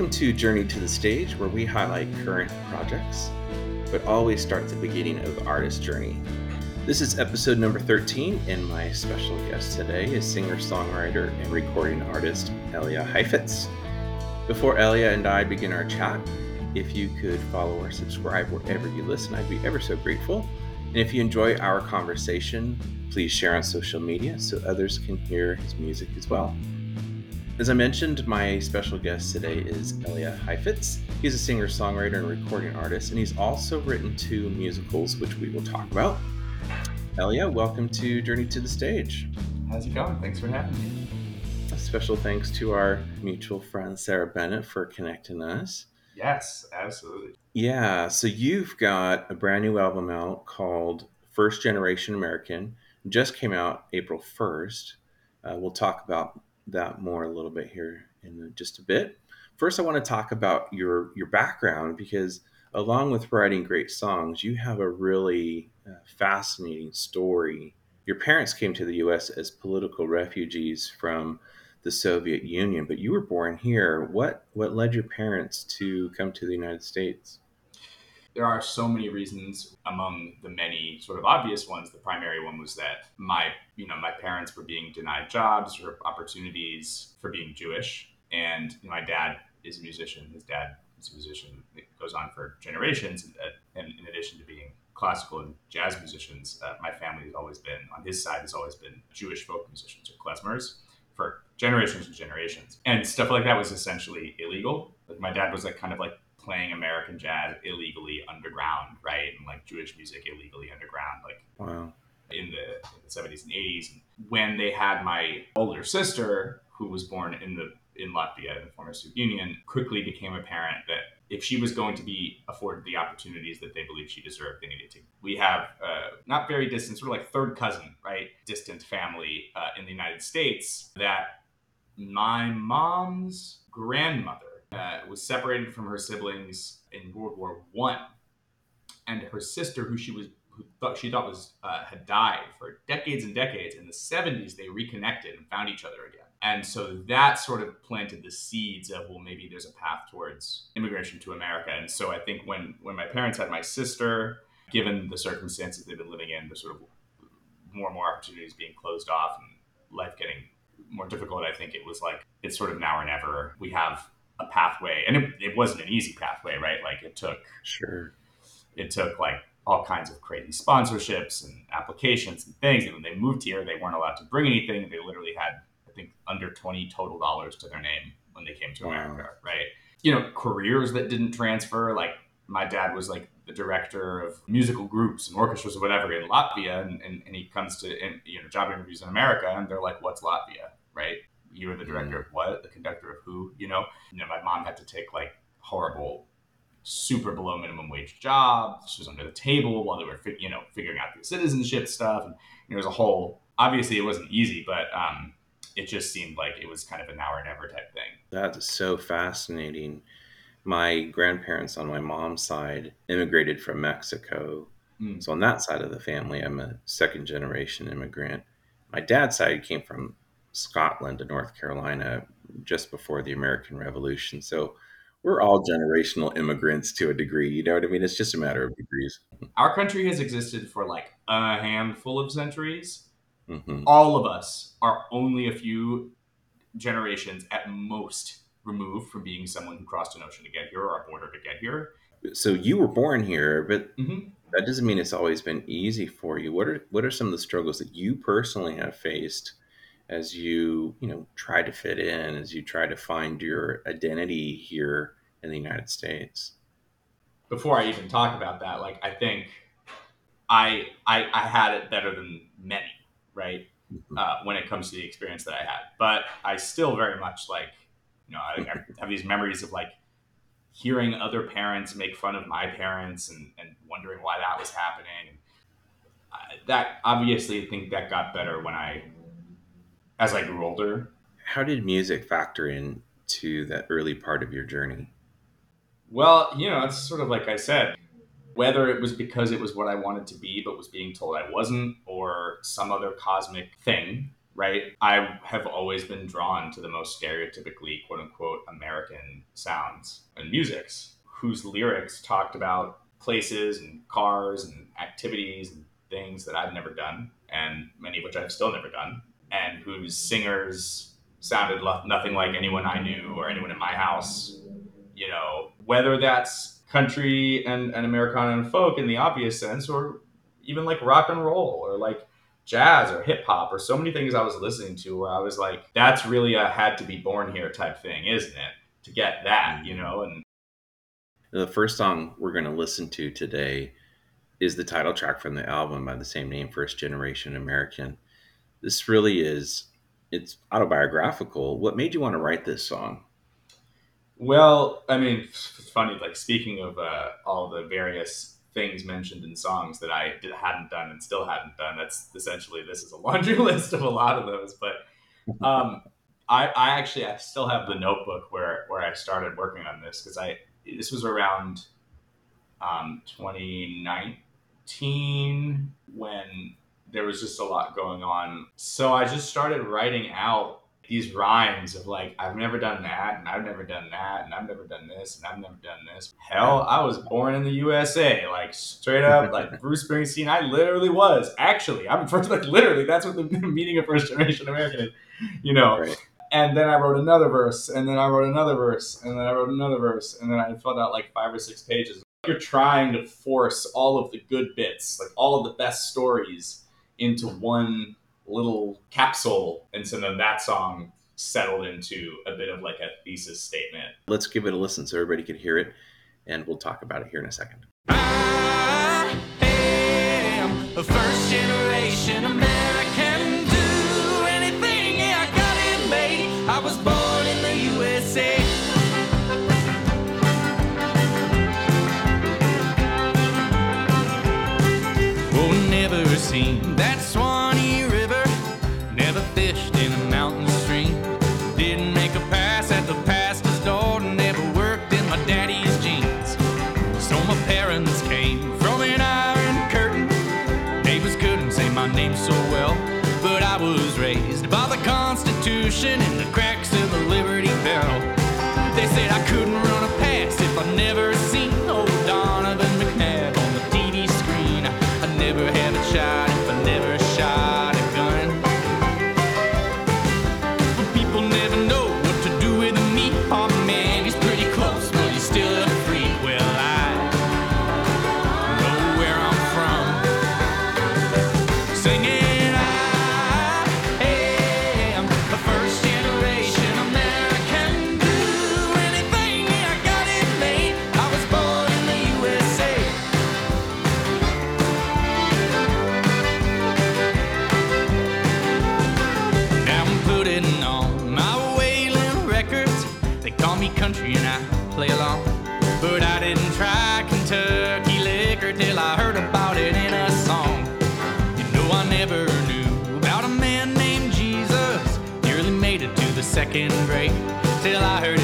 Welcome to Journey to the Stage, where we highlight current projects, but always start the beginning of the artist's journey. This is episode number 13, and my special guest today is singer, songwriter, and recording artist Eliah Heifetz. Before Eliah and I begin our chat, if you could follow or subscribe wherever you listen, I'd be ever so grateful. And if you enjoy our conversation, please share on social media so others can hear his music as well. As I mentioned, my special guest today is Eliah Heifetz. He's a singer, songwriter, and recording artist, and he's also written two musicals, which we will talk about. Eliah, welcome to Journey to the Stage. How's it going? Thanks for having me. A special thanks to our mutual friend Sarah Bennett for connecting us. Yes, absolutely. Yeah, so you've got a brand new album out called First Generation American. Just came out April 1st. Uh, we'll talk about that more a little bit here in just a bit. First, I want to talk about your your background because along with writing great songs, you have a really uh, fascinating story. Your parents came to the U.S. as political refugees from the Soviet Union, but you were born here. What what led your parents to come to the United States? There are so many reasons among the many sort of obvious ones. The primary one was that my you know my parents were being denied jobs or opportunities for being jewish. And you know, my dad is a musician. His dad is a musician. It goes on for generations. And, in addition to being classical and jazz musicians uh, my family has always been on his side has always been jewish folk musicians or klezmers for generations and generations. And stuff like that was essentially illegal. Like my dad was like kind of like playing American jazz illegally underground, right? And like Jewish music illegally underground, like wow. in, the, in the 70s and 80s. When they had my older sister, who was born in the in Latvia, in the former Soviet Union, quickly became apparent that if she was going to be afforded the opportunities that they believed she deserved, they needed to. We have uh, not very distant, sort of like third cousin, right? Distant family uh, in the United States that my mom's grandmother uh, was separated from her siblings in World War One, and her sister, who she was who thought she thought was uh, had died for decades and decades. In the '70s, they reconnected and found each other again, and so that sort of planted the seeds of well, maybe there's a path towards immigration to America. And so I think when when my parents had my sister, given the circumstances they've been living in, the sort of more and more opportunities being closed off and life getting more difficult, I think it was like it's sort of now or never. We have pathway, and it, it wasn't an easy pathway, right? Like it took sure, it took like all kinds of crazy sponsorships and applications and things. And when they moved here, they weren't allowed to bring anything. They literally had, I think, under twenty total dollars to their name when they came to wow. America, right? You know, careers that didn't transfer. Like my dad was like the director of musical groups and orchestras or whatever in Latvia, and, and, and he comes to you know job interviews in America, and they're like, "What's Latvia?" Right? You were the director mm. of what? The conductor of who? You know? You know, my mom had to take like horrible, super below minimum wage jobs. She was under the table while they were, you know, figuring out the citizenship stuff. And you know, there's a whole. Obviously, it wasn't easy, but um, it just seemed like it was kind of a now or never type thing. That's so fascinating. My grandparents on my mom's side immigrated from Mexico. Mm. So on that side of the family, I'm a second generation immigrant. My dad's side came from Scotland to North Carolina just before the American Revolution. So we're all generational immigrants to a degree. You know what I mean? It's just a matter of degrees. Our country has existed for like a handful of centuries. Mm-hmm. All of us are only a few generations at most removed from being someone who crossed an ocean to get here or a border to get here. So you were born here, but mm-hmm. that doesn't mean it's always been easy for you. What are what are some of the struggles that you personally have faced as you you know try to fit in as you try to find your identity here in the united states. Before i even talk about that like i think i i, I had it better than many right mm-hmm. uh, when it comes to the experience that i had. But i still very much like you know i, I have these memories of like hearing other parents make fun of my parents and, and wondering why that was happening. That obviously i think that got better when i as I grew older. How did music factor in to that early part of your journey? Well, you know, it's sort of like I said, whether it was because it was what I wanted to be but was being told I wasn't, or some other cosmic thing, right? I have always been drawn to the most stereotypically quote unquote American sounds and musics whose lyrics talked about places and cars and activities and things that I've never done, and many of which I've still never done, and whose singers sounded lo- nothing like anyone I knew or anyone in my house. You know, whether that's country and, and Americana and folk in the obvious sense, or even like rock and roll or like jazz or hip hop or so many things I was listening to where I was like, that's really a had to be born here type thing, isn't it? To get that, you know, and the first song we're going to listen to today is the title track from the album by the same name, First Generation American. This really is it's autobiographical. What made you want to write this song? Well, I mean, it's funny. Like speaking of uh, all the various things mentioned in songs that I did, hadn't done and still hadn't done, that's essentially this is a laundry list of a lot of those. But um, I, I actually I still have the notebook where where I started working on this because I this was around um, 2019 when there was just a lot going on. So I just started writing out these rhymes of like, I've never done that, and I've never done that, and I've never done this, and I've never done this. Hell, I was born in the USA, like straight up, like Bruce Springsteen. I literally was. Actually, I'm first, like literally, that's what the meaning of first generation American is, you know. Right and then I wrote another verse, and then I wrote another verse, and then I wrote another verse, and then I filled out like five or six pages. You're trying to force all of the good bits, like all of the best stories, into one little capsule, and so then that song settled into a bit of like a thesis statement. Let's give it a listen so everybody can hear it, and we'll talk about it here in a second. I am a first generation American. Constitution and the cracks second break till I heard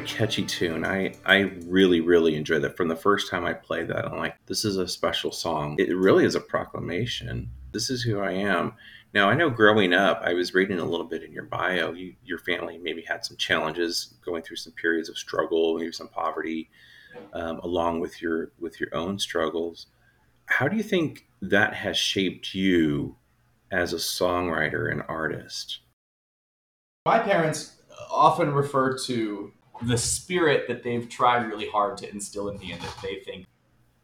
catchy tune. I, I really, really enjoyed that. From the first time I played that, I'm like, this is a special song. It really is a proclamation. This is who I am. Now, I know growing up, I was reading a little bit in your bio, you, your family maybe had some challenges going through some periods of struggle, maybe some poverty, um, along with your with your own struggles. How do you think that has shaped you as a songwriter and artist? My parents often refer to the spirit that they've tried really hard to instill in me and that they think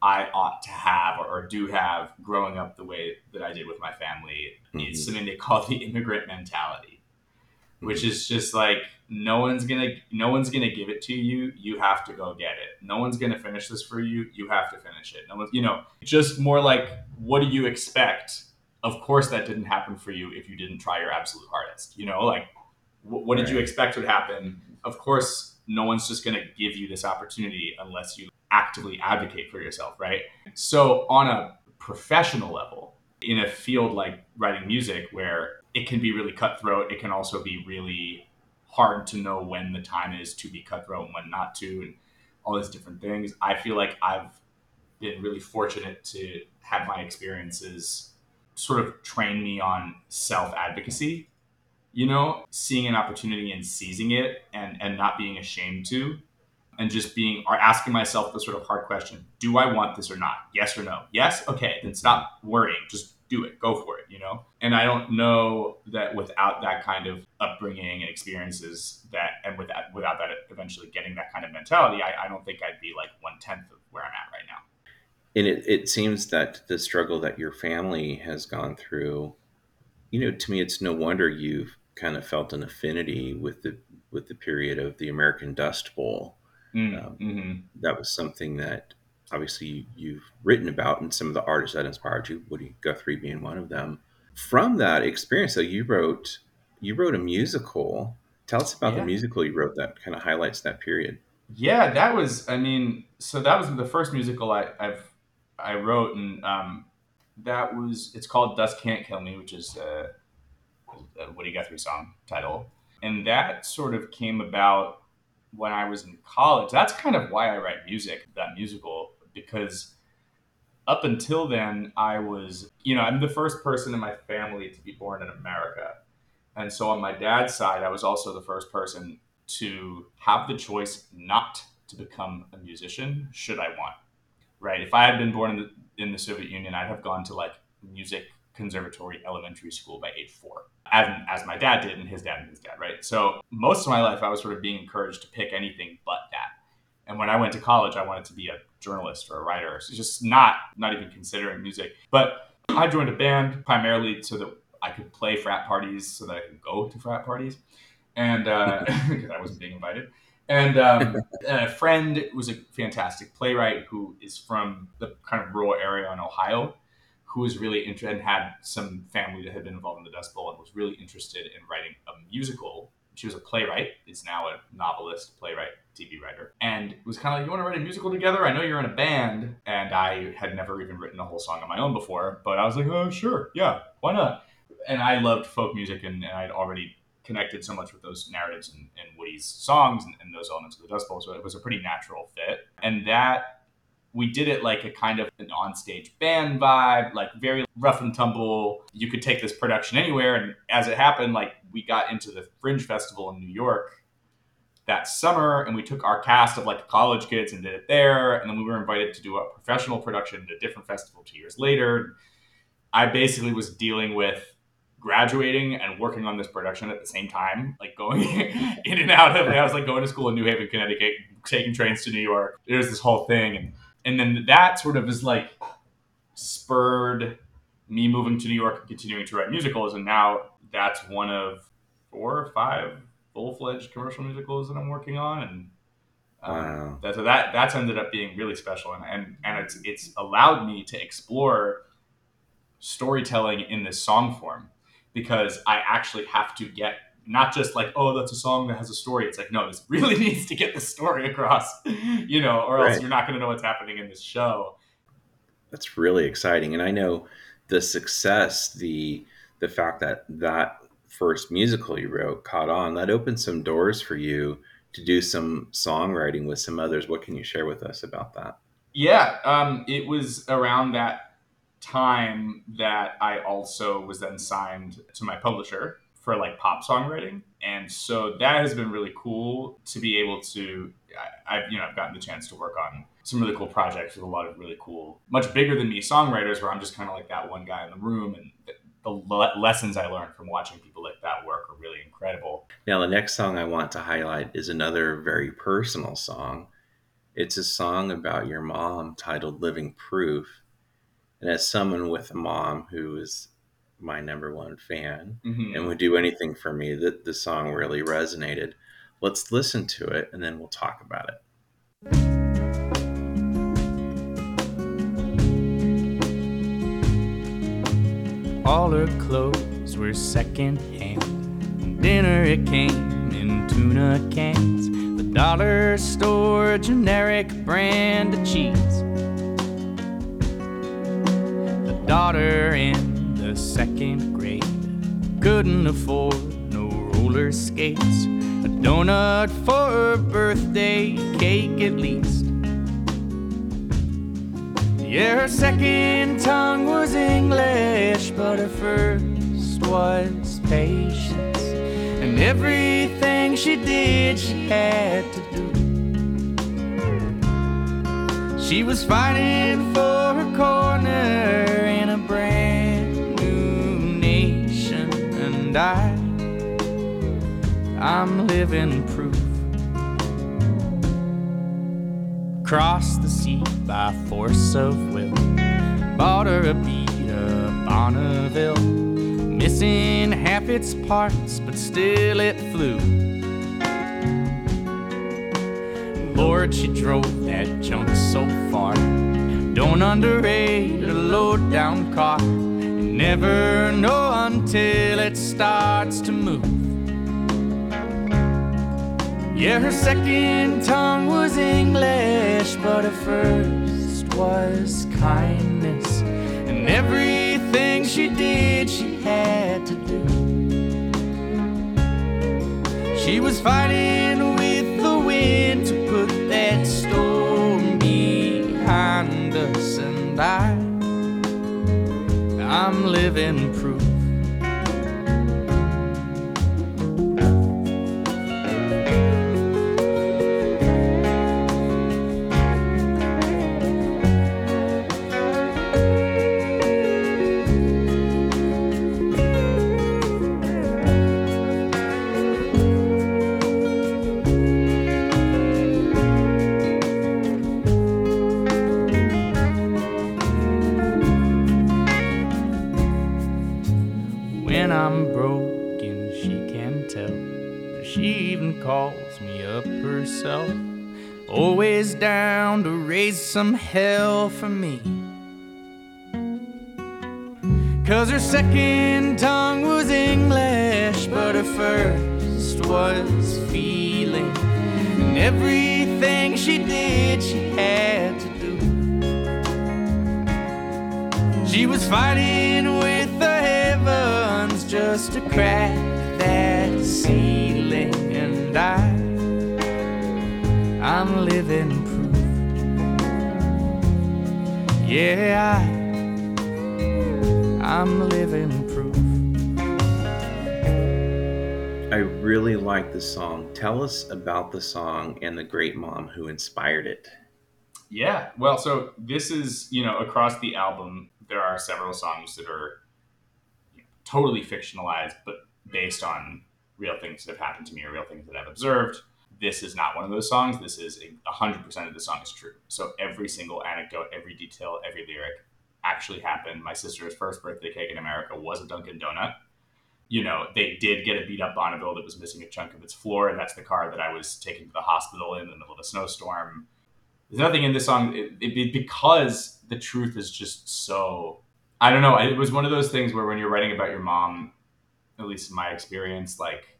I ought to have or, do have growing up the way that I did with my family mm-hmm. is something they call the immigrant mentality, which mm-hmm. is just like no one's gonna no one's gonna give it to you. You have to go get it. No one's gonna finish this for you. You have to finish it. No one's you know just more like what do you expect? Of course, that didn't happen for you if you didn't try your absolute hardest. You know, like what did you expect would happen? Of course, no one's just going to give you this opportunity unless you actively advocate for yourself, right? So, on a professional level, in a field like writing music where it can be really cutthroat, it can also be really hard to know when the time is to be cutthroat and when not to, and all these different things. I feel like I've been really fortunate to have my experiences sort of train me on self advocacy you know, seeing an opportunity and seizing it and and not being ashamed to and just being or asking myself the sort of hard question do i want this or not? Yes or no? Yes? Okay then stop worrying. Just do it. Go for it you know? And i don't know that without that kind of upbringing and experiences that and with that without that eventually getting that kind of mentality i, I don't think i'd be like one tenth of where i'm at right now. And it, it seems that the struggle that your family has gone through you know to me it's no wonder you've kind of felt an affinity with the with the period of the American Dust Bowl. Mm, um, mm-hmm. That was something that obviously you've written about, and some of the artists that inspired you, Woody Guthrie being one of them. From that experience, though, you wrote you wrote a musical. Tell us about yeah. the musical you wrote that kind of highlights that period. Yeah, that was. I mean, so that was the first musical I, I've I wrote, and um, that was. It's called "Dust Can't Kill Me," which is. Uh, a Woody Guthrie song title. And that sort of came about when I was in college. That's kind of why I write music, that musical, because up until then, I was, you know, I'm the first person in my family to be born in America. And so on my dad's side, I was also the first person to have the choice not to become a musician should I want. Right? If I had been born in the, in the Soviet Union, I'd have gone to like music conservatory elementary school by age four as, as my dad did and his dad and his dad, right? So most of my life, I was sort of being encouraged to pick anything but that. And when I went to college, I wanted to be a journalist or a writer. So just not not even considering music. But I joined a band primarily so that I could play frat parties, so that I could go to frat parties, and because uh, I wasn't being invited. And um, a friend was a fantastic playwright who is from the kind of rural area in Ohio who was really interested and had some family that had been involved in the Dust Bowl and was really interested in writing a musical. She was a playwright, is now a novelist, playwright, TV writer, and was kind of like, "You want to write a musical together? I know you're in a band." And I had never even written a whole song on my own before, but I was like, "Oh, sure, yeah, why not?" And I loved folk music, and, and I'd already connected so much with those narratives and, and Woody's songs and, and, those elements of the Dust Bowl, so it was a pretty natural fit. And that we did it like a kind of an onstage band vibe, like very rough and tumble. You could take this production anywhere. And as it happened, like we got into the Fringe Festival in New York that summer and we took our cast of like college kids and did it there. And then we were invited to do a professional production at a different festival two years later. I basically was dealing with graduating and working on this production at the same time, like going in and out of it. I was like going to school in New Haven, Connecticut, taking trains to New York. There's this whole thing. And and then that sort of is like spurred me moving to New York and continuing to write musicals, and now that's one of four or five full fledged commercial musicals that I'm working on, and um, wow. that, so that that's ended up being really special, and and, and it's it's allowed me to explore storytelling in this song form because I actually have to get not just like oh that's a song that has a story. It's like no this really needs to get the story across you know or else you're not going to know what's happening in this show. That's really exciting and i know the success the the fact that that first musical you wrote caught on. That opened some doors for you to do some songwriting with some others. What can you share with us about that? Yeah um, it was around that time that i also was then signed to my publisher for like pop songwriting. And so that has been really cool to be able to, I, have you know, I've gotten the chance to work on some really cool projects with a lot of really cool, much bigger than me songwriters where I'm just kind of like that one guy in the room. And the le- lessons I learned from watching people like that work are really incredible. Now, the next song I want to highlight is another very personal song. It's a song about your mom titled Living Proof. And as someone with a mom who is my number one fan Mhm. and would do anything for me, that the song really resonated. Let's listen to it and then we'll talk about it. All her clothes were second hand. Dinner it came in tuna cans. The dollar store generic brand of cheese. The daughter in second grade couldn't afford no roller skates. A donut for her birthday cake at least. Yeah, her second tongue was English, but her first was patience. And everything she did, she had to do. She was fighting for her corner and I, I'm living proof. Crossed the sea by force of will. Bought her a beat up Bonneville. Missing half its parts, but still it flew. Lord, she drove that junk so far. Don't underrate a low down car. Never know until it starts to move. Yeah, her second tongue was English, but her first was kindness. And everything she did, she had to do. She was fighting with the wind to put that storm behind us, and I, I'm living proof. Some hell for me. Cause her second tongue was English, but her first was feeling. And everything she did, she had to do. She was fighting with the heavens just to crack that ceiling, and I, I'm living Yeah, I, I'm living proof. I really like the song. Tell us about the song and the great mom who inspired it. Yeah. Well, so this is, you know, across the album, there are several songs that are you know, totally fictionalized, but based on real things that have happened to me or real things that I've observed. This is not one of those songs. This is a 100% of the song is true. So every single anecdote, every detail, every lyric actually happened. My sister's first birthday cake in America was a Dunkin' Donut. You know, they did get a beat up Bonneville that was missing a chunk of its floor, and that's the car that I was taken to the hospital in, in the middle of a snowstorm. There's nothing in this song it, it, because the truth is just so. I don't know. It was one of those things where when you're writing about your mom, at least in my experience, like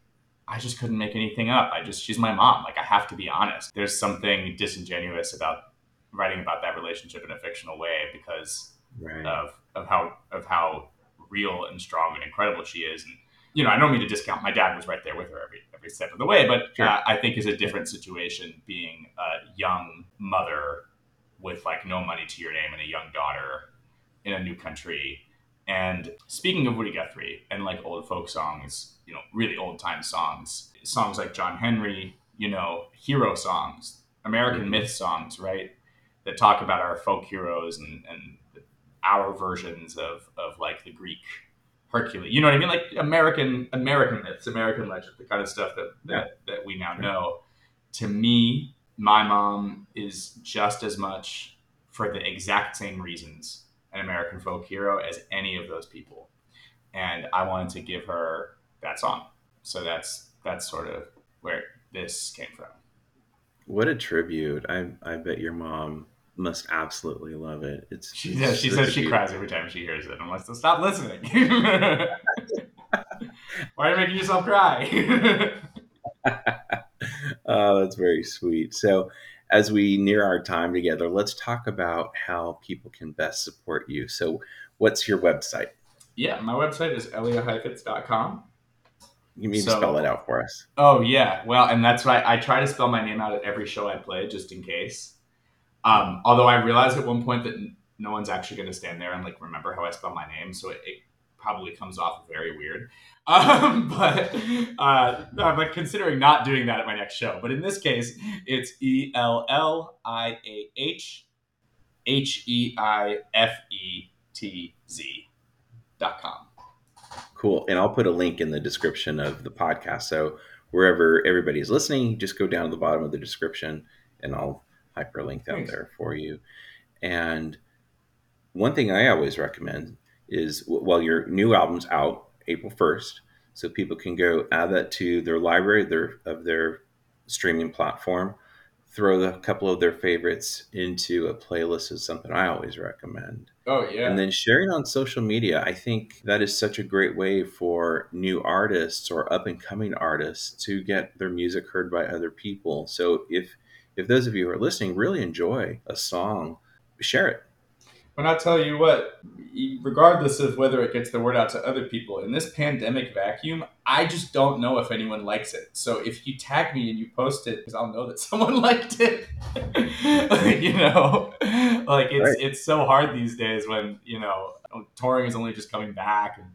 I just couldn't make anything up. I just she's my mom. Like I have to be honest. There's something disingenuous about writing about that relationship in a fictional way because Right. of of how of how real and strong and incredible she is. And you know, I don't mean to discount. My dad was right there with her every every step of the way, but Sure. uh, I think is a different situation being a young mother with like no money to your name and a young daughter in a new country. And speaking of Woody Guthrie and like old folk songs, you know, really old time songs, songs like John Henry, you know, hero songs, American Mhm. myth songs, right? That talk about our folk heroes and, and our versions of, of like the Greek Hercules. You know what I mean? Like American American myths, American legend, the kind of stuff that that, that we now know. To me, my mom is just as much for the exact same reasons an American folk hero as any of those people. And I wanted to give her that song. So that's that's sort of where this came from. What a tribute! I I bet your mom must absolutely love it. It's she does. She says she cries every time she hears it. I'm like, so stop listening. Why are you making yourself cry? oh, that's very sweet. So, as we near our time together, let's talk about how people can best support you. So, what's your website? Yeah, my website is eliahheifetz.com. You mean so, spell it out for us? Oh yeah, well, and that's why I try to spell my name out at every show I play, just in case. Um, although I realized at one point that no one's actually going to stand there and like remember how I spell my name, so it, it probably comes off very weird. Um, but uh, I'm like considering not doing that at my next show. But in this case, it's E L L I A H H E I F E T Z dot com. Cool. And I'll put a link in the description of the podcast. So wherever everybody's listening, just go down to the bottom of the description and I'll hyperlink out there for you. And one thing I always recommend is while your new album's out April 1st, so people can go add that to their library their, of their streaming platform throw a couple of their favorites into a playlist is something I always recommend. Oh yeah. And then sharing on social media, I think that is such a great way for new artists or up and coming artists to get their music heard by other people. So if if those of you who are listening really enjoy a song, share it. But I tell you what, regardless of whether it gets the word out to other people, in this pandemic vacuum, I just don't know if anyone likes it. So if you tag me and you post it, because I'll know that someone liked it. you know, like it's right. it's so hard these days when you know touring is only just coming back, and,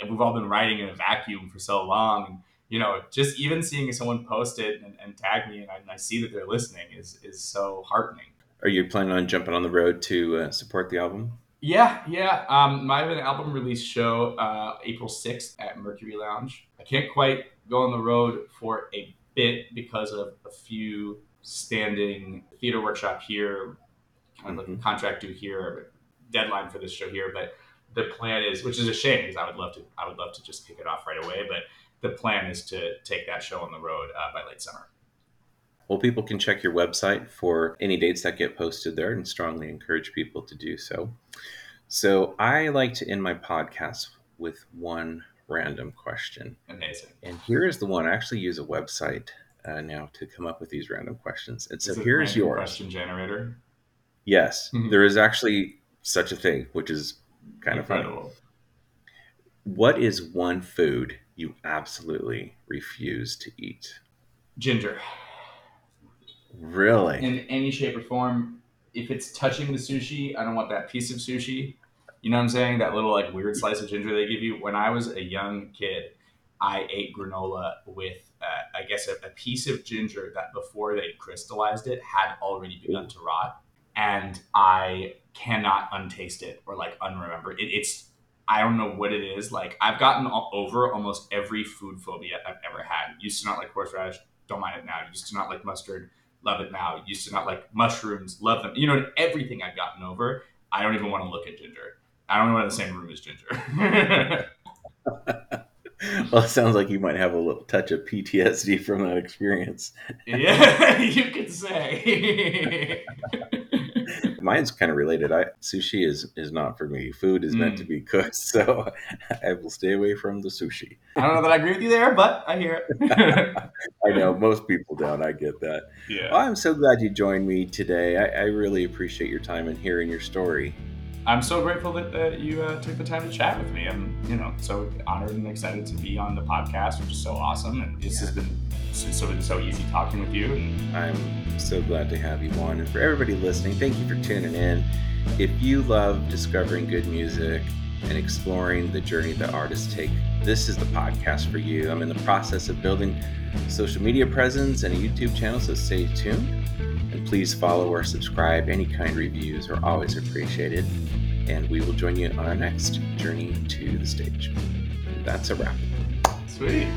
and we've all been writing in a vacuum for so long. And, you know, just even seeing someone post it and, and tag me, and I, and I see that they're listening is is so heartening. Are you planning on jumping on the road to uh, support the album? Yeah, yeah. Um, I have an album release show uh, April 6th at Mercury Lounge. I can't quite go on the road for a bit because of a few standing theater workshop here, kind of mm-hmm. like contract due here, deadline for this show here. But the plan is, which is a shame because I would love to, I would love to just kick it off right away. But the plan is to take that show on the road uh, by late summer. Well, people can check your website for any dates that get posted there and strongly encourage people to do so. So, I like to end my podcast with one random question. Amazing. And here is the one. I actually use a website uh, now to come up with these random questions. And so here's yours. Question generator. Yes, mm-hmm. there is actually such a thing, which is kind Incredible. of funny. What is one food you absolutely refuse to eat? Ginger. Really? In any shape or form. If it's touching the sushi, I don't want that piece of sushi. You know what I'm saying? That little like weird slice of ginger they give you. When I was a young kid, I ate granola with, uh, I guess, a, a, piece of ginger that before they crystallized it had already begun to rot, and I cannot untaste it or like unremember it. It's I don't know what it is. Like I've gotten over almost every food phobia I've ever had. Used to not like horseradish, don't mind it now. Used to not like mustard, love it now. Used to not like mushrooms, love them. You know, everything I've gotten over. I don't even want to look at ginger. I don't want to in the same room as ginger. well, it sounds like you might have a little touch of PTSD from that experience. yeah, you could say. Mine's kind of related. I sushi is is not for me. Food is mm. meant to mm. be cooked, so I will stay away from the sushi. I don't know that I agree with you there, but I hear it. I know most people don't. I get that. Yeah. Well, I'm so glad you joined me today. I, I really appreciate your time and hearing your story. I'm so grateful that, that you uh, took the time to chat with me. I'm, you know, so honored and excited to be on the podcast, which is so awesome. And this yeah. has been so, so easy talking with you. And I'm so glad to have you on. And for everybody listening, thank you for tuning in. If you love discovering good music and exploring the journey that artists take, this is the podcast for you. I'm in the process of building social media presence and a YouTube channel, so stay tuned. And please follow or subscribe. Any kind reviews are always appreciated. and we will join you on our next journey to the stage. That's a wrap. Sweet.